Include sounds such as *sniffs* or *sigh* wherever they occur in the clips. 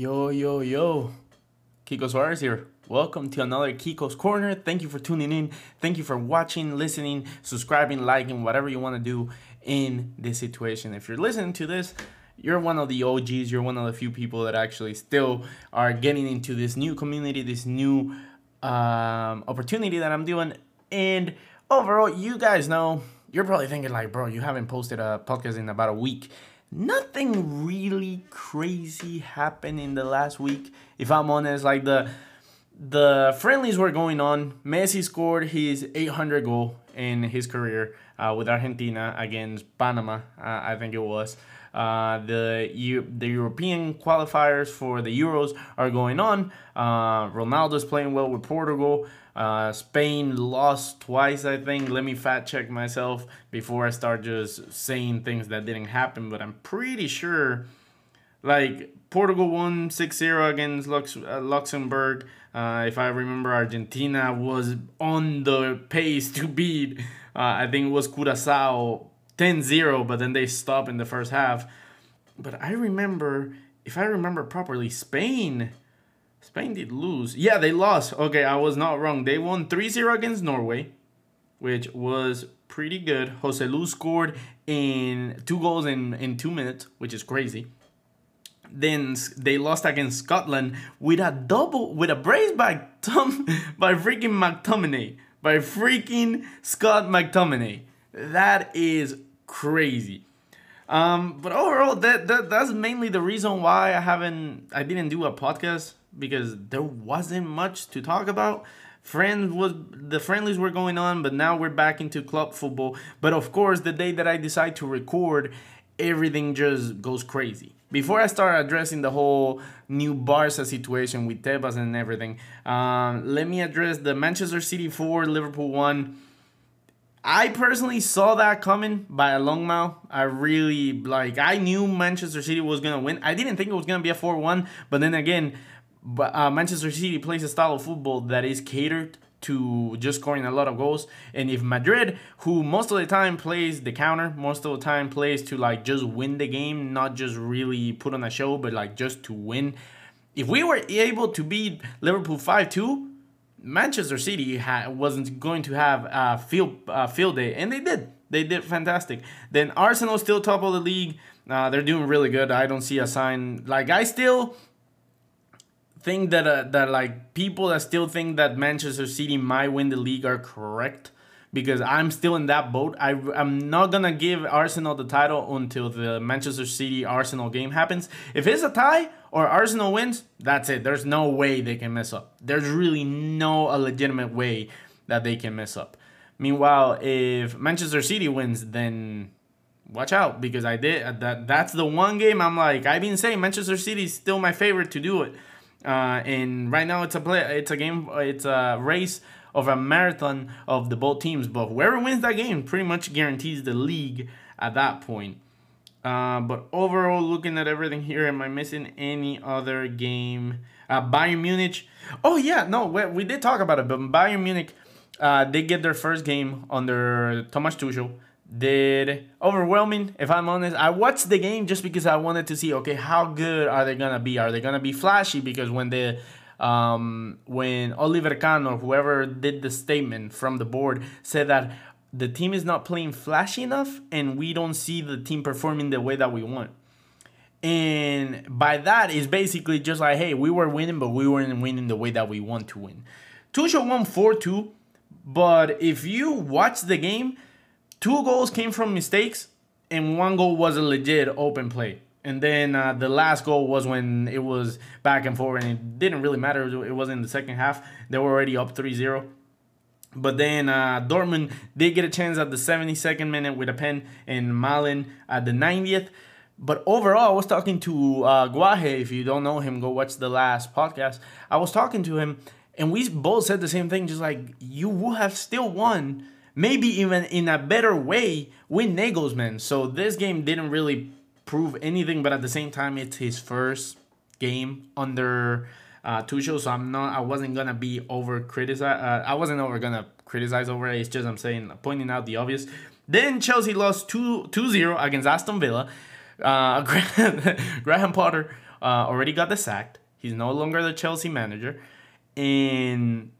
Yo, yo, yo. Kiko Suarez here. Welcome to another Kiko's Korner. Thank you for tuning in. Thank you for watching, listening, subscribing, liking, whatever you want to do in this situation. If you're listening to this, you're one of the OGs. You're one of the few people that actually still are getting into this new community, this new um, opportunity that I'm doing. And overall, you guys know, you're probably thinking, like, bro, you haven't posted a podcast in about a week. Nothing really crazy happened in the last week. If I'm honest, like the the friendlies were going on. Messi scored his 800 goal in his career uh, with Argentina against Panama, uh, I think it was. Uh, the U- the European qualifiers for the Euros are going on. Uh, Ronaldo's playing well with Portugal. Uh, Spain lost twice, I think. Let me fact check myself before I start just saying things that didn't happen. But I'm pretty sure, like Portugal won 6-0 against Lux- uh, Luxembourg. Uh, if I remember, Argentina was on the pace to beat. Uh, I think it was Curacao 10-0, but then they stopped in the first half. But I remember, if I remember properly, Spain Spain did lose. Yeah, they lost. Okay, I was not wrong. They won 3-0 against Norway, which was pretty good. Joselu scored in two goals in, in two minutes, which is crazy. Then they lost against Scotland with a double with a brace by Tom *laughs* by freaking McTominay. By freaking Scott McTominay. That is crazy. Um, but overall, that, that that's mainly the reason why I haven't I didn't do a podcast because there wasn't much to talk about. Friends was the friendlies were going on, but now we're back into club football. But of course, the day that I decide to record, everything just goes crazy. Before I start addressing the whole new Barca situation with Tebas and everything, um, let me address the Manchester City 4, Liverpool 1. I personally saw that coming by a long mile. I really like. I knew Manchester City was gonna win. I didn't think it was gonna be a four-one, but then again, but uh, Manchester City plays a style of football that is catered to just scoring a lot of goals. And if Madrid, who most of the time plays the counter, most of the time plays to like just win the game, not just really put on a show, but like just to win. If we were able to beat Liverpool 5 2, Manchester City ha- wasn't going to have a field uh, field day, and they did. They did fantastic. Then Arsenal still top of the league. Uh, they're doing really good. I don't see a sign. Like I still think that uh, that like people that still think that Manchester City might win the league are correct because I'm still in that boat. I I'm not gonna give Arsenal the title until the Manchester City Arsenal game happens. If it's a tie or Arsenal wins, that's it. There's no way they can mess up. There's really no a legitimate way that they can mess up. Meanwhile, if Manchester City wins, then watch out because I did that. That's the one game I'm like I've been saying Manchester City is still my favorite to do it. Uh, and right now it's a play, it's a game, it's a race of a marathon of the both teams. But whoever wins that game pretty much guarantees the league at that point. Uh, but overall, looking at everything here, am I missing any other game? Uh, Bayern Munich. Oh yeah, no, we, we did talk about it, but Bayern Munich, uh, they get their first game under Thomas Tuchel did overwhelming if i'm honest. I watched the game just because i wanted to see okay how good are they gonna be? Are they gonna be flashy? Because when the um when oliver kahn or whoever did the statement from the board said that the team is not playing flashy enough and we don't see the team performing the way that we want. And by that is basically just like hey we were winning but we weren't winning the way that we want to win. Tuchel won 4-2 but if you watch the game two goals came from mistakes, and one goal was a legit open play. And then uh, the last goal was when it was back and forth, and it didn't really matter. It was in the second half. They were already up 3 0. But then uh, Dortmund did get a chance at the 72nd minute with a pen, and Malen at the 90th. But overall, I was talking to uh, Guaje. If you don't know him, go watch the last podcast. I was talking to him, and we both said the same thing just like, you would have still won maybe even in a better way with Nagelsmann. So this game didn't really prove anything, but at the same time, it's his first game under uh, Tuchel. So I'm not, I wasn't gonna be over criticize. Uh, I wasn't over gonna criticize over it. It's just I'm saying, pointing out the obvious. Then Chelsea lost 2 2 0 against Aston Villa. Uh, *laughs* Graham Potter uh, already got the sacked. He's no longer the Chelsea manager, and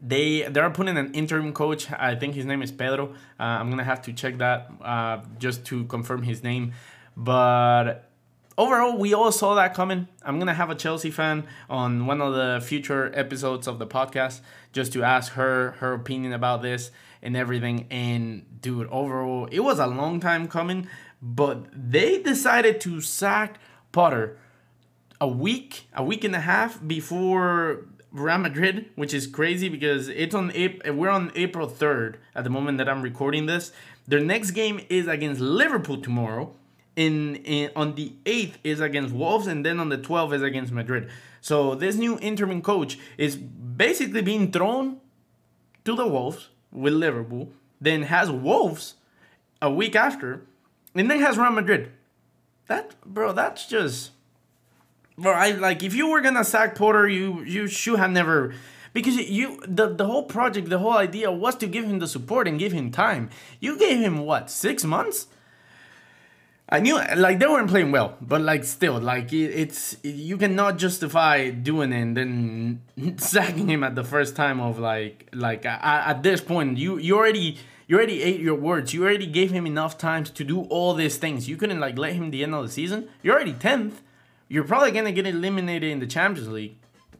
they they're putting an interim coach. I think his name is Pedro. Uh, I'm gonna have to check that uh, just to confirm his name, but overall, we all saw that coming. I'm gonna have a Chelsea fan on one of the future episodes of the podcast just to ask her her opinion about this and everything. And dude, overall, it was a long time coming, but they decided to sack Potter a week, a week and a half before Real Madrid, which is crazy because it's on April, we're on April 3rd at the moment that I'm recording this. Their next game is against Liverpool tomorrow in, in on the 8th is against Wolves and then on the 12th is against Madrid. So this new interim coach is basically being thrown to the Wolves with Liverpool, then has Wolves a week after, and then has Real Madrid. That bro, that's just bro. I like if you were gonna sack Potter, you you should have never because you the the whole project, the whole idea was to give him the support and give him time. You gave him what six months? I knew like they weren't playing well, but like still like it, it's you cannot justify doing it and then *laughs* sacking him at the first time of like like at, at this point you you already you already ate your words. You already gave him enough time to do all these things. You couldn't like let him the end of the season. You're already tenth. You're probably gonna get eliminated in the Champions League.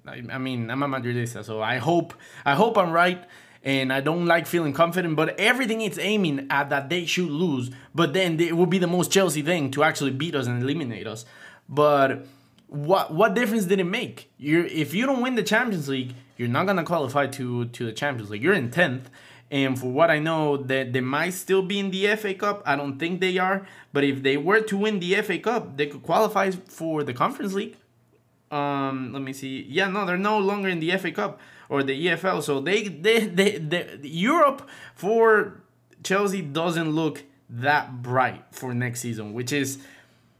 I, I mean I'm a Madridista, so I hope I hope I'm right and I don't like feeling confident, but everything it's aiming at that they should lose, but then it will be the most Chelsea thing to actually beat us and eliminate us. But what what difference did it make? You if you don't win the Champions League, you're not gonna qualify to to the Champions League. You're in tenth, and for what I know, that they might still be in the FA Cup. I don't think they are, but if they were to win the FA Cup, they could qualify for the Conference League. Um, let me see. Yeah, no, they're no longer in the FA Cup or the EFL. So they, they, they, they Europe for Chelsea doesn't look that bright for next season, which is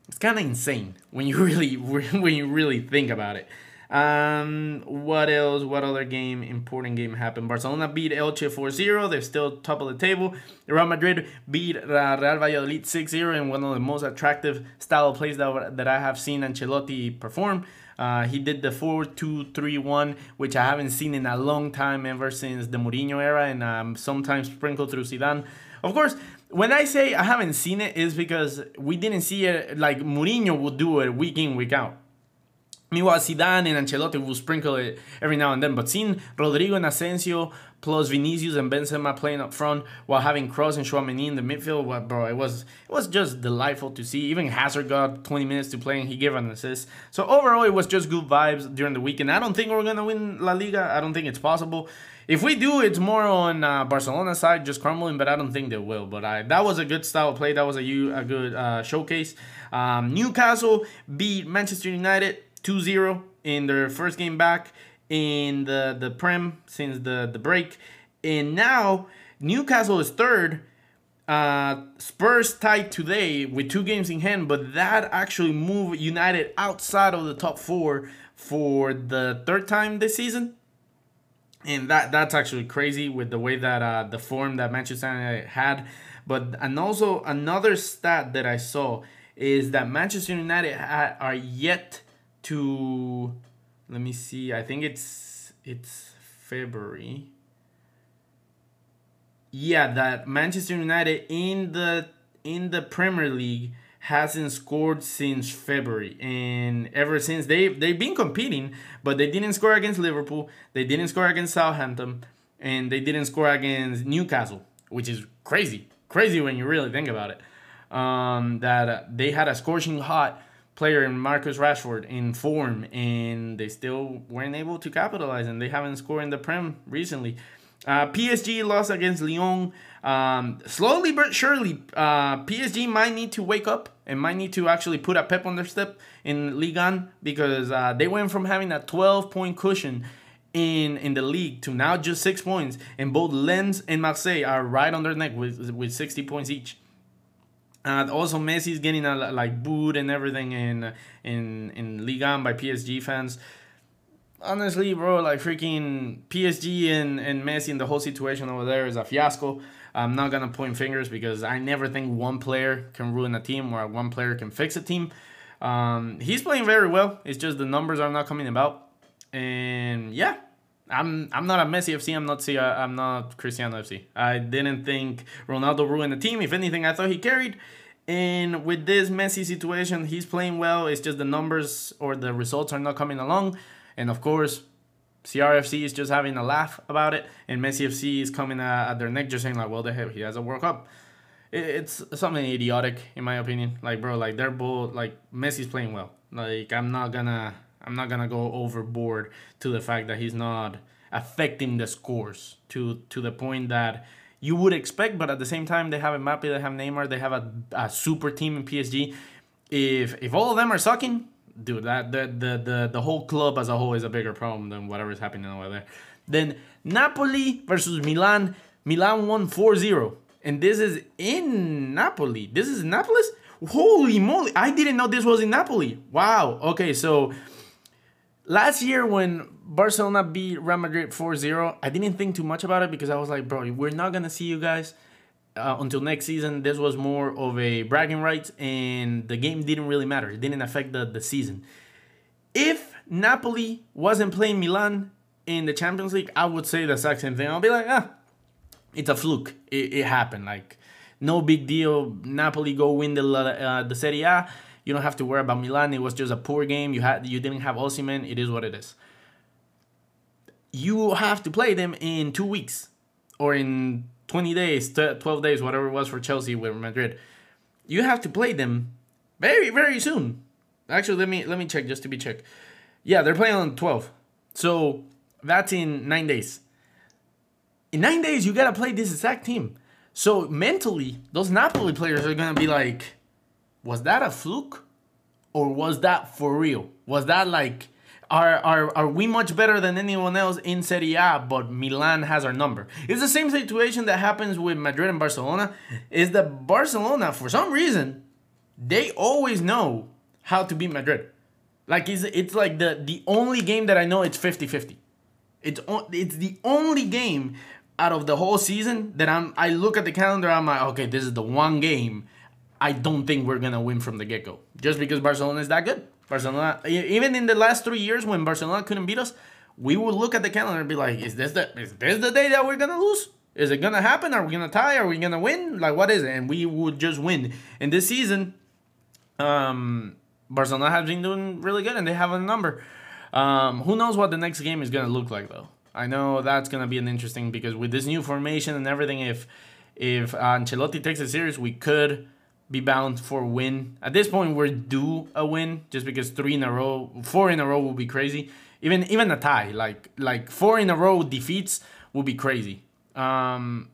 it's kind of insane when you *laughs* really when you really think about it. Um, what else? What other game, important game happened? Barcelona beat Elche 4-0. They're still top of the table. Real Madrid beat Real Valladolid 6-0 in one of the most attractive style of plays that, that I have seen Ancelotti perform. Uh, he did the 4-2-3-1, which I haven't seen in a long time, ever since the Mourinho era, and um, sometimes sprinkled through Zidane. Of course, when I say I haven't seen it, is because we didn't see it like Mourinho would do it week in, week out. Meanwhile, Zidane and Ancelotti will sprinkle it every now and then. But seeing Rodrygo and Asensio plus Vinicius and Benzema playing up front while having Kroos and Tchouameni in the midfield, well, bro, it was it was just delightful to see. Even Hazard got 20 minutes to play and he gave an assist. So overall, it was just good vibes during the weekend. I don't think we're gonna win La Liga. I don't think it's possible. If we do, it's more on uh, Barcelona's side, just crumbling, but I don't think they will. But I, that was a good style of play. That was a, a good uh, showcase. Um, Newcastle beat Manchester United 2-0 in their first game back in the the prem since the the break. And now newcastle is third. Uh, spurs tied today with two games in hand but that actually moved united outside of the top four for the third time this season. And that that's actually crazy with the way that uh, the form that manchester united had. But and also another stat that i saw is that manchester united ha- are yet to let me see i think it's it's february. Yeah that manchester united in the in the premier league hasn't scored since february. And ever since they they've been competing but they didn't score against liverpool they didn't score against southampton and they didn't score against newcastle which is crazy. Crazy when you really think about it. Um, that uh, they had a scorching hot player in Marcus Rashford in form, and they still weren't able to capitalize, and they haven't scored in the Prem recently. Uh, PSG lost against Lyon. Um, slowly but surely, uh, PSG might need to wake up and might need to actually put a pep on their step in Ligue 1 because uh, they went from having a 12 point cushion in in the league to now just six points, and both Lens and Marseille are right on their neck with with 60 points each. Uh, also, Messi's getting a, like booed and everything in in in Liga by PSG fans. Honestly, bro, like freaking PSG and, and Messi and the whole situation over there is a fiasco. I'm not gonna point fingers because I never think one player can ruin a team or one player can fix a team. Um, he's playing very well. It's just the numbers are not coming about. And yeah, I'm I'm not a Messi FC. I'm not I'm not Cristiano FC. I didn't think Ronaldo ruined the team. If anything, I thought he carried. And with this Messi situation, he's playing well. It's just the numbers or the results are not coming along. And of course, CRFC is just having a laugh about it, and Messi FC is coming at, at their neck, just saying like, "Well, the hell, he has a World Cup." It's something idiotic, in my opinion. Like, bro, like they're both like Messi's playing well. Like, I'm not gonna, I'm not gonna go overboard to the fact that he's not affecting the scores to to the point that you would expect. But at the same time, they have Mbappe, they have Neymar, they have a, a super team in PSG. If if all of them are sucking, dude, that the, the the the whole club as a whole is a bigger problem than whatever is happening over there. Then Napoli versus Milan. Milan won 4-0. And this is in Napoli. This is Napoli. Holy moly. I didn't know this was in Napoli. Wow. Okay, so last year when Barcelona beat Real Madrid 4-0, I didn't think too much about it because I was like, bro, we're not going to see you guys uh, until next season, this was more of a bragging rights, and the game didn't really matter. It didn't affect the, the season. If Napoli wasn't playing Milan in the Champions League, I would say the exact same thing. I'll be like, ah, it's a fluke. It, it happened. Like, no big deal. Napoli go win the uh, the Serie A. You don't have to worry about Milan. It was just a poor game. You had you didn't have Osimhen. It is what it is. You have to play them in two weeks or in 20 days, 12 days, whatever it was for Chelsea with Madrid. You have to play them very, very soon. Actually, let me let me check just to be checked. Yeah, they're playing on 12. So that's in nine days. In nine days, you gotta play this exact team. So mentally, those Napoli players are gonna be like, was that a fluke? Or was that for real? Was that like are, are, are we much better than anyone else in Serie A, but Milan has our number? It's the same situation that happens with Madrid and Barcelona. Is that Barcelona, for some reason, they always know how to beat Madrid. Like it's, it's like the, the only game that I know it's 50-50. It's it's the only game out of the whole season that I'm I look at the calendar, I'm like, okay, this is the one game I don't think we're gonna win from the get-go. Just because Barcelona is that good. Barcelona, even in the last three years when Barcelona couldn't beat us, we would look at the calendar and be like, "Is this the is this the day that we're gonna lose? Is it gonna happen? Are we gonna tie? Are we gonna win? Like, what is it?" And we would just win. And this season, um, Barcelona has been doing really good, and they have a number. Um, who knows what the next game is gonna look like though? I know that's gonna be an interesting because with this new formation and everything, if if Ancelotti takes it serious, we could be bound for win. At this point, we're due a win just because three in a row, four in a row will be crazy. Even even a tie, like like four in a row defeats will be crazy. Um,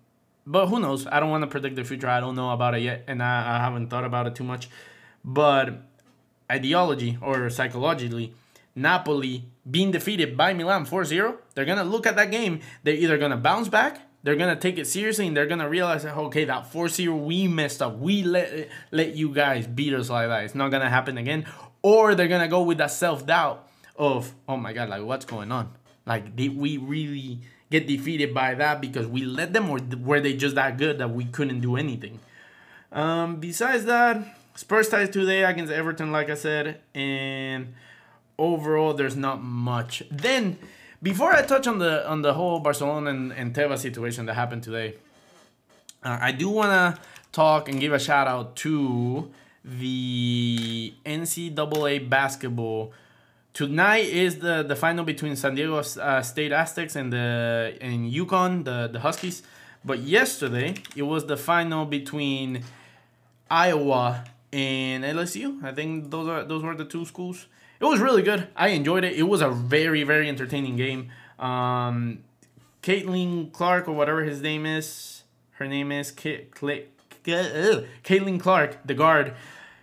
but who knows? I don't want to predict the future. I don't know about it yet, and I, I haven't thought about it too much. But ideology or psychologically, Napoli being defeated by Milan 4-0, they're gonna look at that game. They're either gonna bounce back they're gonna take it seriously and they're gonna realize that okay, that four zero we messed up. We let let you guys beat us like that. It's not gonna happen again. Or they're gonna go with that self doubt of oh my god, like what's going on? Like did we really get defeated by that because we let them, or were they just that good that we couldn't do anything? Um, besides that, Spurs ties today against Everton, like I said, and overall there's not much. Then before I touch on the on the whole Barcelona and, and Tebas situation that happened today, uh, I do want to talk and give a shout out to the NCAA basketball. Tonight is the, the final between San Diego uh, State Aztecs and the and UConn, the, the Huskies. But yesterday it was the final between Iowa and LSU. I think those are those were the two schools it was really good. I enjoyed it. It was a very very entertaining game. Um, Caitlin Clark or whatever his name is, her name is K- Cl- Caitlin Clark, the guard.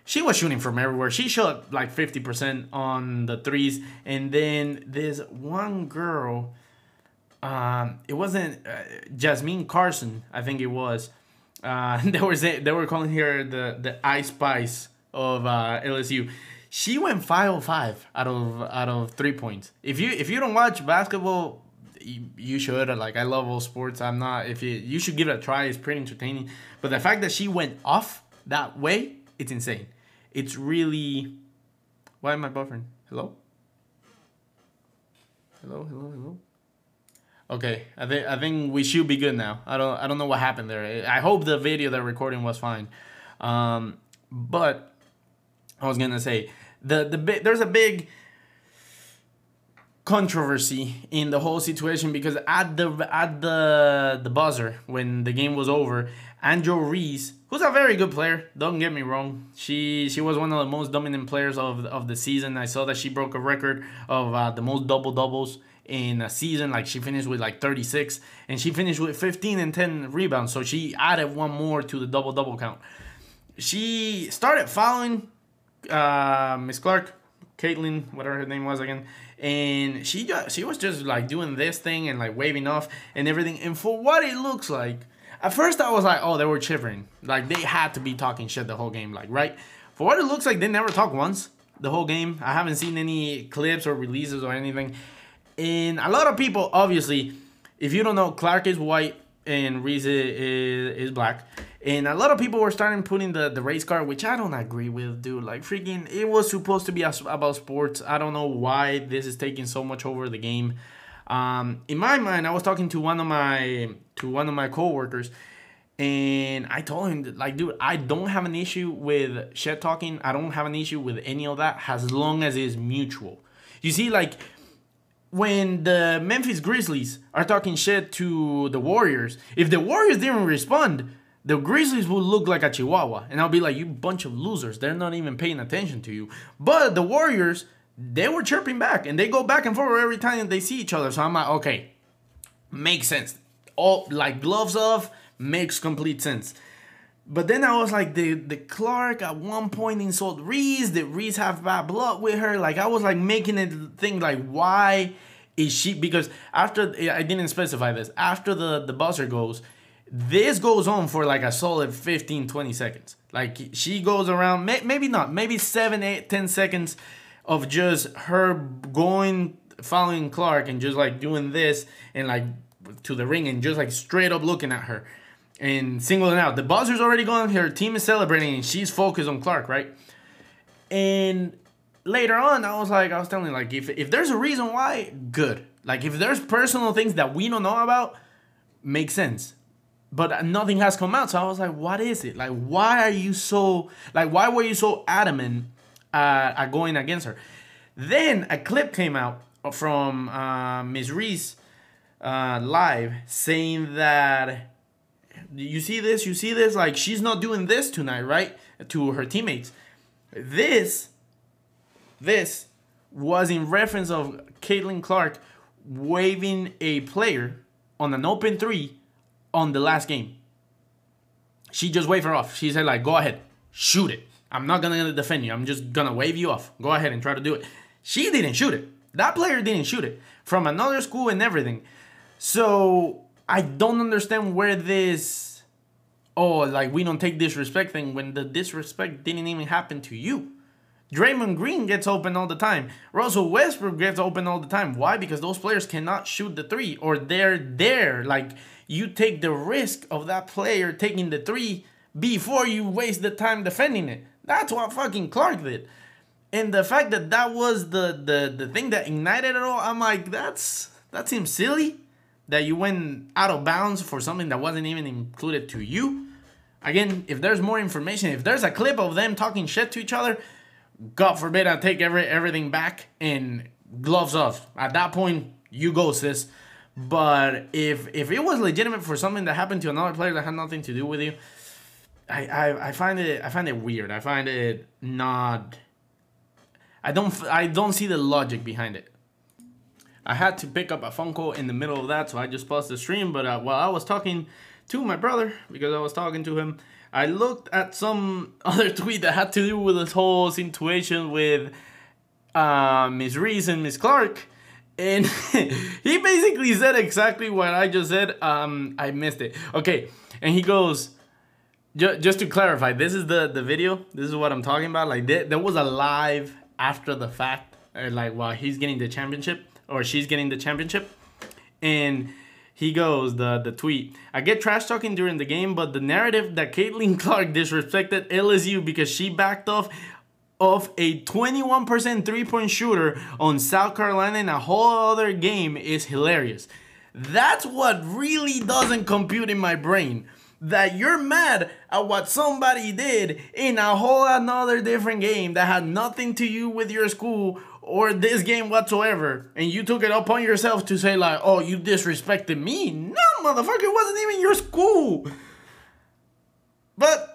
She was shooting from everywhere. She shot like 50% on the threes. And then this one girl, um, it wasn't uh, Jasmine Carson, I think it was. Uh, *laughs* they were they were calling her the the Ice Spice of uh, LSU she went 505 out of out of three points. If you if you don't watch basketball, you, you should. Like I love all sports. I'm not. If you you should give it a try. It's pretty entertaining. But the fact that she went off that way, it's insane. It's really Why am I buffering? Hello? Hello, hello, hello. Okay, I think I think we should be good now. I don't I don't know what happened there. I hope the video that recording was fine. Um, but I was gonna say the the there's a big controversy in the whole situation because at the at the the buzzer when the game was over, Angel Reese, who's a very good player, don't get me wrong, she she was one of the most dominant players of of the season. I saw that she broke a record of uh, the most double doubles in a season. Like she finished with like 36, and she finished with 15 and 10 rebounds. So she added one more to the double double count. She started following uh, Miss Clark, Caitlin, whatever her name was again, and she just, she was just like doing this thing and like waving off and everything. And for what it looks like, at first I was like, oh, they were chipping, like they had to be talking shit the whole game, like right. For what it looks like, they never talk once the whole game. I haven't seen any clips or releases or anything. And a lot of people, obviously, if you don't know, Clark is white and Reese is, is black. And a lot of people were starting putting the, the race card, which I don't agree with, dude. Like, freaking, it was supposed to be about sports. I don't know why this is taking so much over the game. Um, in my mind, I was talking to one of my to one of my coworkers, and I told him that, like, dude, I don't have an issue with shit talking. I don't have an issue with any of that as long as it's mutual. You see, like, when the Memphis Grizzlies are talking shit to the Warriors, if the Warriors didn't respond, the Grizzlies would look like a Chihuahua. And I'll be like, you bunch of losers. They're not even paying attention to you. But the Warriors, they were chirping back and they go back and forth every time they see each other. So I'm like, okay, makes sense. All like gloves off, makes complete sense. But then I was like, the the Clark at one point insult Reese. Did Reese have bad blood with her? Like I was like making it think like why is she? Because after I didn't specify this. After the the buzzer goes, this goes on for like a solid 15 20 seconds. Like she goes around, may, maybe not, maybe seven, eight, ten seconds of just her going following Clark and just like doing this and like to the ring and just like straight up looking at her and singling out. The buzzer's already gone. Her team is celebrating, and she's focused on Clark, right? And later on, I was like, I was telling like, if if there's a reason why, good. Like if there's personal things that we don't know about, makes sense. But nothing has come out, so I was like, what is it? Like, why are you so like? Why were you so adamant uh, at going against her? Then a clip came out from uh, Miss Reese uh, live saying that you see this, you see this, like she's not doing this tonight, right? To her teammates. This, this was in reference of Caitlin Clark waving a player on an open three on the last game. She just waved her off. She said, like, go ahead, shoot it. I'm not gonna defend you. I'm just gonna wave you off. Go ahead and try to do it. She didn't shoot it. That player didn't shoot it. From another school and everything. So I don't understand where this oh like we don't take disrespect thing when the disrespect didn't even happen to you. Draymond Green gets open all the time. Russell Westbrook gets open all the time. Why? Because those players cannot shoot the three or they're there. Like you take the risk of that player taking the three before you waste the time defending it. That's what fucking Clark did. And the fact that that was the the the thing that ignited it all, I'm like, that's that seems silly that you went out of bounds for something that wasn't even included to you. Again, if there's more information, if there's a clip of them talking shit to each other, God forbid I take every everything back and gloves off. At that point, you go, sis. But if if it was legitimate for something that happened to another player that had nothing to do with you, I, I, I find it I find it weird. I find it not. I don't I don't see the logic behind it. I had to pick up a phone call in the middle of that, so I just paused the stream. But uh, while I was talking to my brother, because I was talking to him, I looked at some *laughs* other tweet that had to do with this whole situation with uh, Miss Reese and Miss Clark. And *laughs* he basically said exactly what I just said. Um, I missed it. Okay, and he goes, just to clarify, this is the the video. This is what I'm talking about. Like there, there was a live after the fact, uh, like while he's getting the championship or she's getting the championship. And he goes, the, the tweet, I get trash talking during the game, but the narrative that Caitlin *laughs* Clark disrespected LSU because she backed off of a 21% three point shooter on South Carolina in a whole other game is hilarious. That's what really doesn't compute in my brain. That you're mad at what somebody did in a whole another different game that had nothing to do with your school or this game whatsoever, and you took it upon yourself to say like, "Oh, you disrespected me." No, motherfucker, it wasn't even your school. But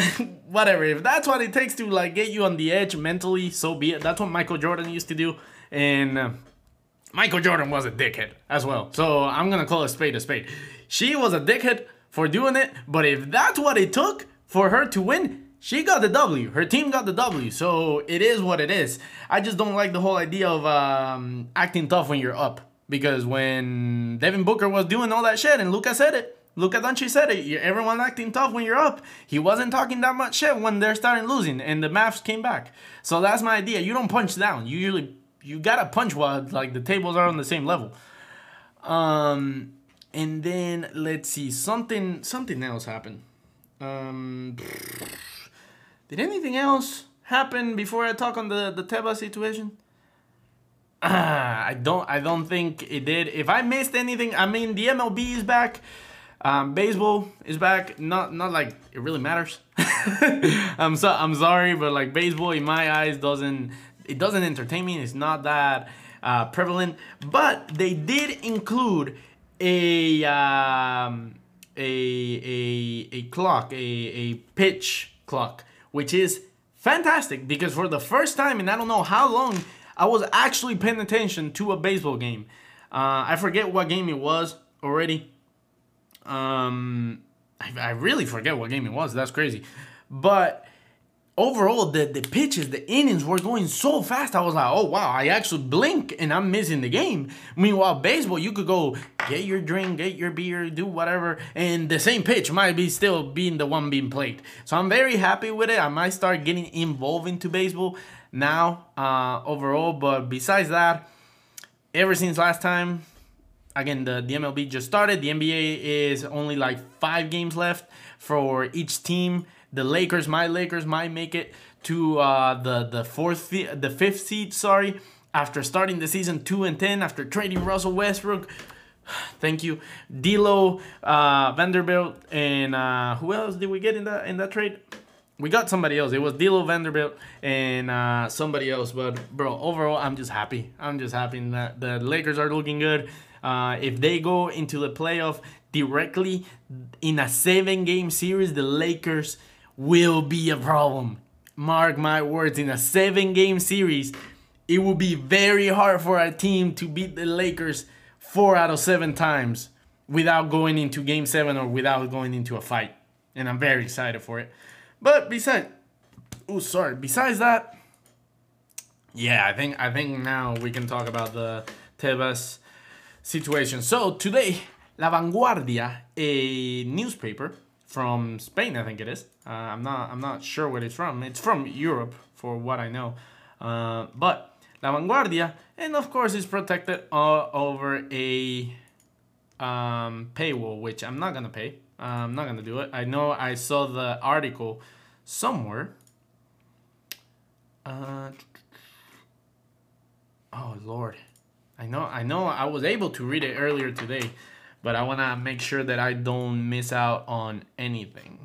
*laughs* whatever, if that's what it takes to like get you on the edge mentally, so be it. That's what Michael Jordan used to do, and. Uh, Michael Jordan was a dickhead as well. So I'm gonna call a spade a spade. She was a dickhead for doing it, but if that's what it took for her to win, she got the W. Her team got the W. So it is what it is. I just don't like the whole idea of um, acting tough when you're up. Because when Devin Booker was doing all that shit and Luka said it, Luka Doncic said it. Everyone acting tough when you're up. He wasn't talking that much shit when they're starting losing, and the Mavs came back. So that's my idea. You don't punch down. You usually you gotta punch while like the tables are on the same level. Um, and then let's see something something else happened. Um, *sniffs* did anything else happen before I talk on the the Teba situation? Ah, I don't I don't think it did. If I missed anything, I mean the MLB is back. Um, baseball is back. Not not like it really matters. *laughs* I'm so I'm sorry, but like baseball in my eyes doesn't it doesn't entertain me. It's not that uh, prevalent, but they did include a um, a a a clock, a a pitch clock, which is fantastic because for the first time in I don't know how long, I was actually paying attention to a baseball game. Uh, I forget what game it was already. Um, I, I really forget what game it was. That's crazy, but overall the, the pitches, the innings were going so fast. I was like, oh wow, I actually blink and I'm missing the game. Meanwhile, baseball, you could go get your drink, get your beer, do whatever, and the same pitch might be still being the one being played. So I'm very happy with it. I might start getting involved into baseball now uh, overall. But besides that, ever since last time, again the, the MLB just started. The NBA is only like five games left for each team the Lakers, my Lakers, might make it to uh, the the fourth, the fifth seed. Sorry, after starting the season two and ten, after trading Russell Westbrook. *sighs* Thank you, D'Lo, uh, Vanderbilt, and uh, who else did we get in that in that trade? We got somebody else. It was D'Lo, Vanderbilt, and uh, somebody else. But bro, overall, I'm just happy. I'm just happy that the Lakers are looking good. Uh, if they go into the playoff directly in a seven game series, the Lakers will be a problem. Mark my words, in a seven game series, it will be very hard for a team to beat the Lakers four out of seven times without going into game seven or without going into a fight. And I'm very excited for it. But besides, oh sorry, besides that, yeah, I think I think now we can talk about the Tebas situation. So today, La Vanguardia, a newspaper, from Spain, I think it is. Uh, I'm not I'm not sure where it's from. It's from Europe, for what I know. Uh, but La Vanguardia, and of course, it's protected uh, over a um, paywall, which I'm not gonna pay. I'm not gonna do it. I know I saw the article somewhere. Uh, oh Lord, I know I know I was able to read it earlier today but I want to make sure that I don't miss out on anything.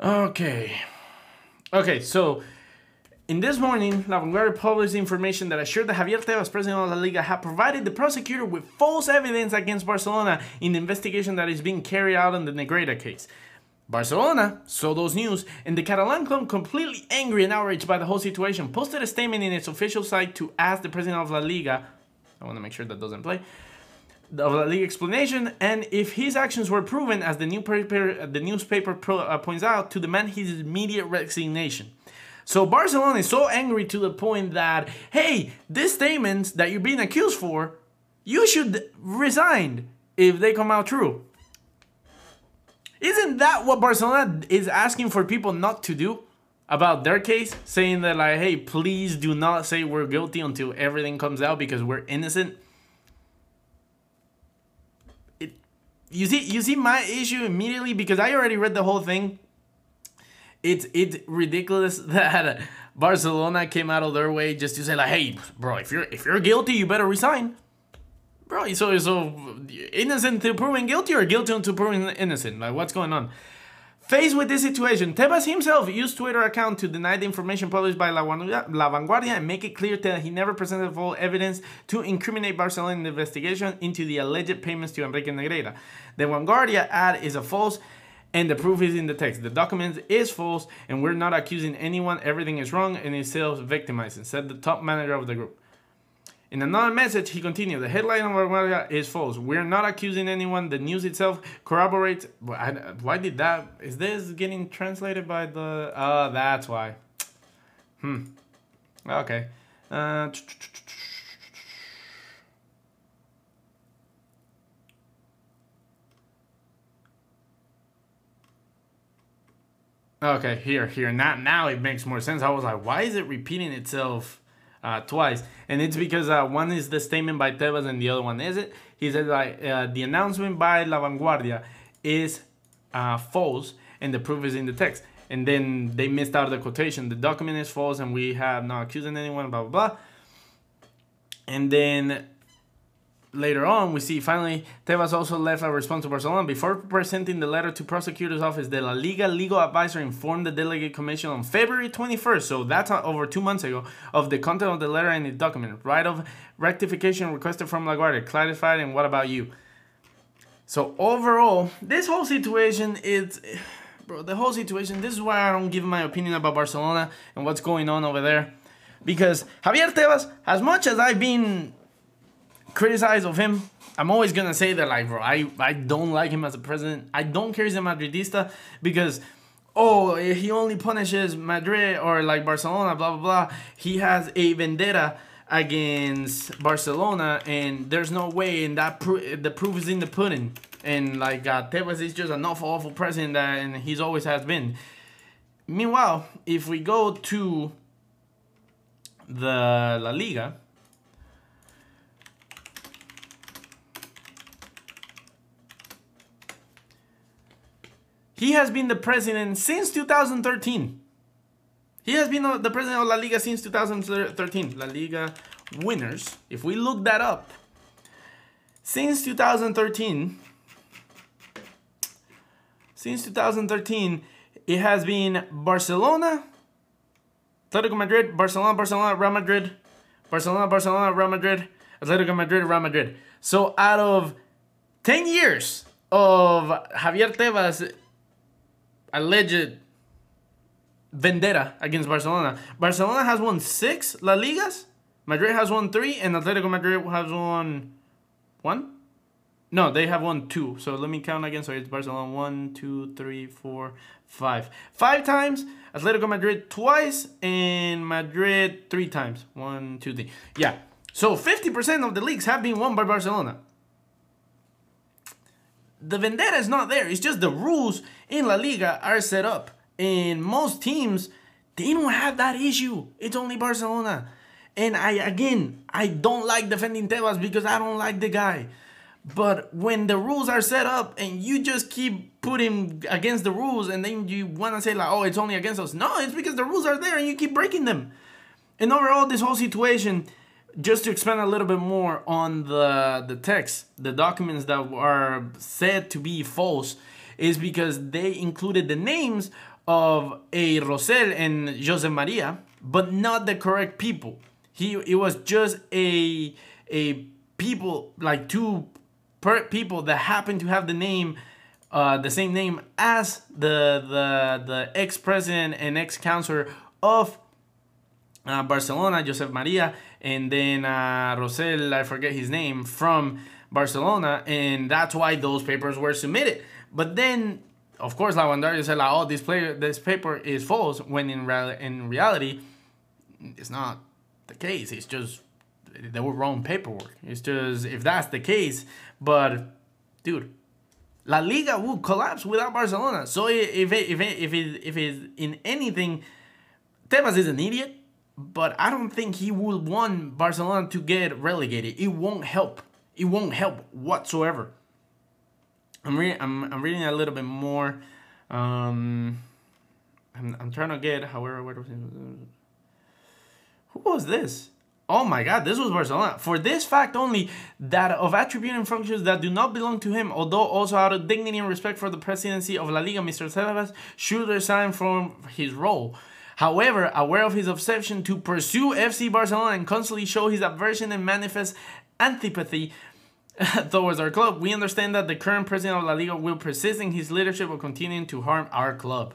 Okay. Okay, so in this morning, La Vanguardia published information that assured that Javier Tebas, president of La Liga, had provided the prosecutor with false evidence against Barcelona in the investigation that is being carried out in the Negreira case. Barcelona saw those news, and the Catalan club, completely angry and outraged by the whole situation, posted a statement in its official site to ask the president of La Liga, I want to make sure that doesn't play, of the league explanation, and if his actions were proven, as the newspaper, the newspaper pro, uh, points out, to demand his immediate resignation. So Barcelona is so angry to the point that, hey, these statements that you're being accused for, you should resign if they come out true. Isn't that what Barcelona is asking for people not to do about their case? Saying that, like, hey, please do not say we're guilty until everything comes out because we're innocent. It, you see you see my issue immediately because I already read the whole thing it's it's ridiculous *laughs* that Barcelona came out of their way just to say like, hey, bro, if you're if you're guilty, you better resign. Bro, so so innocent to proving guilty or guilty to proving innocent? Like, what's going on? Faced with this situation, Tebas himself used Twitter account to deny the information published by La, La Vanguardia and make it clear that he never presented full evidence to incriminate Barcelona in the investigation into the alleged payments to Enríquez Negreira. The Vanguardia ad is a false and the proof is in the text. The document is false and we're not accusing anyone. Everything is wrong and it's self-victimizing, said the top manager of the group. In another message, he continued, the headline of Vanguardia is false. We're not accusing anyone. The news itself corroborates. Why did that? Is this getting translated by the... Oh, that's why. Hmm. Okay. Okay, here, here. Not now it makes more sense. I was like, why is it repeating itself uh, twice, and it's because uh, one is the statement by Tebas and the other one is it. He said like uh, the announcement by La Vanguardia is uh, false, and the proof is in the text. And then they missed out the quotation. The document is false, and we have not accusing anyone. Blah blah blah. And then later on, we see finally Tebas also left a response to Barcelona. Before presenting the letter to prosecutor's office, the La Liga legal advisor informed the delegate commission on February 21st, so that's uh, over two months ago, of the content of the letter and the document. Right of rectification requested from La Guardia, clarified, and what about you? So overall, this whole situation is, bro, the whole situation, this is why I don't give my opinion about Barcelona and what's going on over there. Because Javier Tebas, as much as I've been criticize of him, I'm always gonna say that like bro, I, I don't like him as a president. I don't care he's a Madridista because oh he only punishes Madrid or like Barcelona, blah blah blah. He has a vendetta against Barcelona and there's no way and that pro- the proof is in the pudding. And like uh, Tebas is just an awful, awful president that, and he's always has been. Meanwhile, if we go to the La Liga, He has been the president since 2013. He has been the president of La Liga since 2013. La Liga winners, if we look that up, since 2013, since 2013, it has been Barcelona, Atletico Madrid, Barcelona, Barcelona, Real Madrid, Barcelona, Barcelona, Real Madrid, Atletico Madrid, Real Madrid. So out of 10 years of Javier Tebas alleged vendetta against Barcelona. Barcelona has won six La Ligas. Madrid has won three, and Atletico Madrid has won one. No, they have won two. So let me count again. So it's Barcelona one, two, three, four, five. Five times. Atletico Madrid twice, and Madrid three times. One, two, three. Yeah. So 50% of the leagues have been won by Barcelona the vendetta is not there. It's just the rules in La Liga are set up. And most teams, they don't have that issue. It's only Barcelona. And I again, I don't like defending Tebas because I don't like the guy. But when the rules are set up and you just keep putting against the rules and then you want to say like, oh, it's only against us. No, it's because the rules are there and you keep breaking them. And overall, this whole situation, just to expand a little bit more on the the text, the documents that are said to be false is because they included the names of a Rosell and Jose Maria, but not the correct people. He it was just a a people like two per people that happened to have the name uh, the same name as the the the ex president and ex counselor of uh, Barcelona, Josep Maria, and then uh, Rosell, I forget his name, from Barcelona, and that's why those papers were submitted. But then, of course, La Vanguardia said, like, "Oh, this player, this paper is false," when in real, in reality, it's not the case. It's just they were wrong paperwork. It's just if that's the case, but dude. La Liga would collapse without Barcelona. So if it, if it, if it, if it's in anything, Tebas is an idiot but I don't think he will want Barcelona to get relegated. It won't help. It won't help whatsoever. I'm reading. I'm, I'm reading a little bit more. Um, I'm, I'm trying to get however where was who was this? Oh my God, this was Barcelona. For this fact only, that of attributing functions that do not belong to him, although also out of dignity and respect for the presidency of La Liga, Mr. Tebas should resign from his role. However, aware of his obsession to pursue FC Barcelona and constantly show his aversion and manifest antipathy *laughs* towards our club, we understand that the current president of La Liga will persist in his leadership of continuing to harm our club.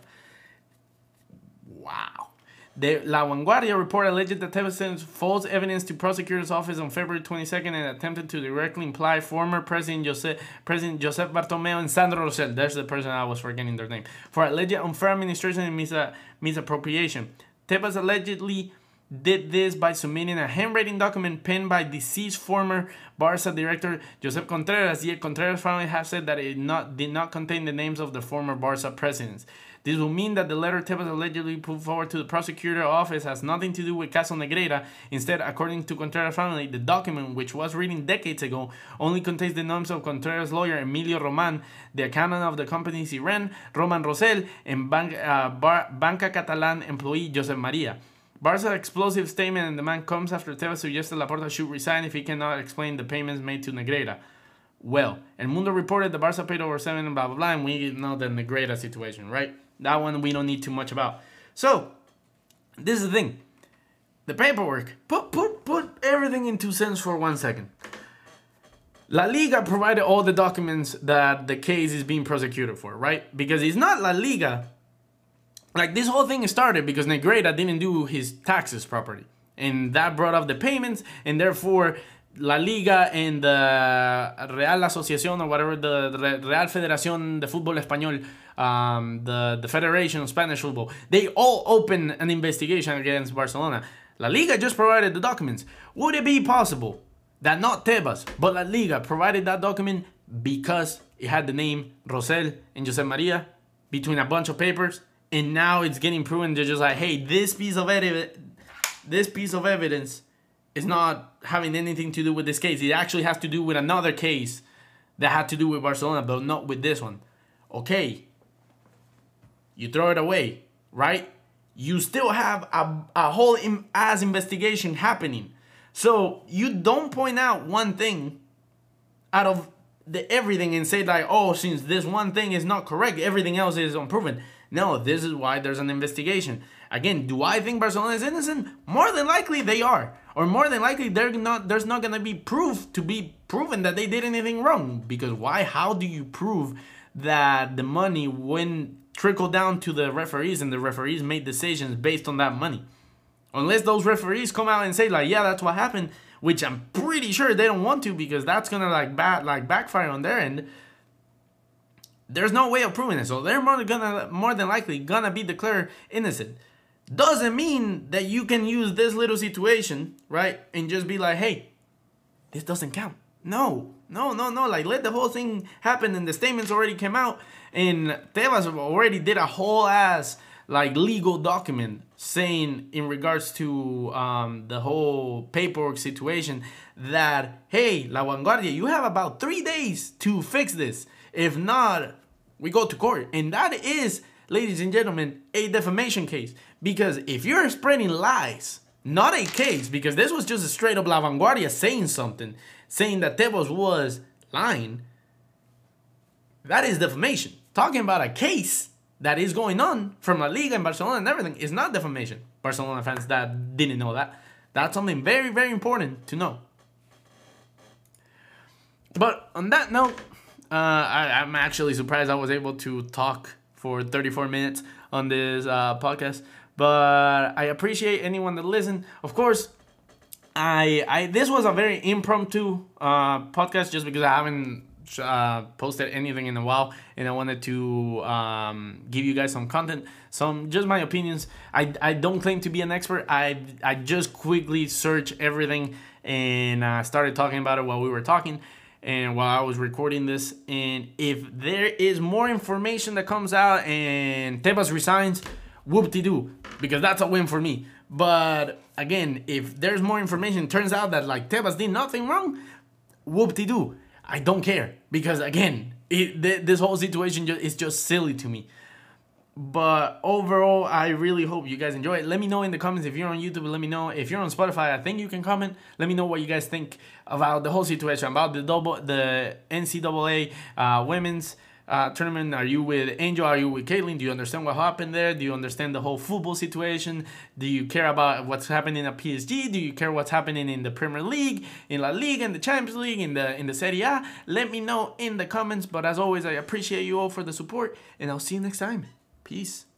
Wow. The La Vanguardia report alleged that sent false evidence to prosecutor's office on February 22nd and attempted to directly imply former President Jose, President Josep Bartomeu and Sandro Rosell, there's the person I was forgetting their name, for alleged unfair administration and mis- misappropriation. Tebas allegedly did this by submitting a handwriting document penned by deceased former Barca director Josep Contreras, yet Contreras family have said that it not, did not contain the names of the former Barca presidents. This will mean that the letter Tebas allegedly put forward to the prosecutor office has nothing to do with Caso Negreira. Instead, according to Contreras family, the document, which was written decades ago, only contains the names of Contreras' lawyer Emilio Roman, the accountant of the companies he ran, Roman Rosell, and Ban- uh, Bar- Banca Catalan employee Josep Maria. Barca's explosive statement and demand comes after Tebas suggested Laporta should resign if he cannot explain the payments made to Negreira. Well, El Mundo reported the Barca paid over seven and blah blah blah, and we know the Negreira situation, right? That one we don't need too much about. So, this is the thing. The paperwork. Put put put everything in two cents for one second. La Liga provided all the documents that the case is being prosecuted for, right? Because it's not La Liga. Like this whole thing started because Negreira didn't do his taxes properly. And that brought up the payments, and therefore La Liga and the Real Asociación or whatever the, Real Federación de Fútbol Español, um, the the Federation of Spanish Football, they all opened an investigation against Barcelona. La Liga just provided the documents. Would it be possible that not Tebas but La Liga provided that document because it had the name Rosell and Jose Maria between a bunch of papers, and now it's getting proven they're just like, hey, this piece of evidence, this piece of evidence is not having anything to do with this case. It actually has to do with another case that had to do with Barcelona, but not with this one. Okay. You throw it away, right? You still have a, a whole ass investigation happening. So you don't point out one thing out of the everything and say like, oh, since this one thing is not correct, everything else is unproven. No, this is why there's an investigation. Again, do I think Barcelona is innocent? More than likely they are. Or more than likely they're not there's not gonna be proof to be proven that they did anything wrong. Because why? How do you prove that the money went trickled down to the referees and the referees made decisions based on that money? Unless those referees come out and say like, yeah, that's what happened, which I'm pretty sure they don't want to because that's gonna like bad like backfire on their end. There's no way of proving it, so they're more gonna more than likely gonna be declared innocent. Doesn't mean that you can use this little situation, right, and just be like, hey, this doesn't count. No, no, no, no. Like let the whole thing happen, and the statements already came out, and Tebas already did a whole ass like legal document saying in regards to um, the whole paperwork situation that hey La Vanguardia, you have about three days to fix this. If not, we go to court, and that is, ladies and gentlemen, a defamation case. Because if you're spreading lies, not a case, because this was just a straight up La Vanguardia saying something, saying that Tebas was lying, that is defamation. Talking about a case that is going on from La Liga and Barcelona and everything is not defamation. Barcelona fans that didn't know that. That's something very, very important to know. But on that note, uh, I, I'm actually surprised I was able to talk for 34 minutes on this uh, podcast. But I appreciate anyone that listened. Of course, I I this was a very impromptu uh, podcast just because I haven't uh, posted anything in a while, and I wanted to um, give you guys some content, some just my opinions. I, I don't claim to be an expert. I I just quickly searched everything and uh, started talking about it while we were talking and while I was recording this. And if there is more information that comes out and Tebas resigns, whoop de doo, because that's a win for me. But again, if there's more information, turns out that like Tebas did nothing wrong, whoop de doo. I don't care because again, it, th- this whole situation ju- is just silly to me. But overall, I really hope you guys enjoy it. Let me know in the comments if you're on YouTube. Let me know if you're on Spotify. I think you can comment. Let me know what you guys think about the whole situation, about the double, the NCAA uh, women's uh, tournament? Are you with Angel? Are you with Caitlin? Do you understand what happened there? Do you understand the whole football situation? Do you care about what's happening at PSG? Do you care what's happening in the Premier League, in La Liga, in the Champions League, in the in the Serie A? Let me know in the comments. But as always, I appreciate you all for the support, and I'll see you next time. Peace.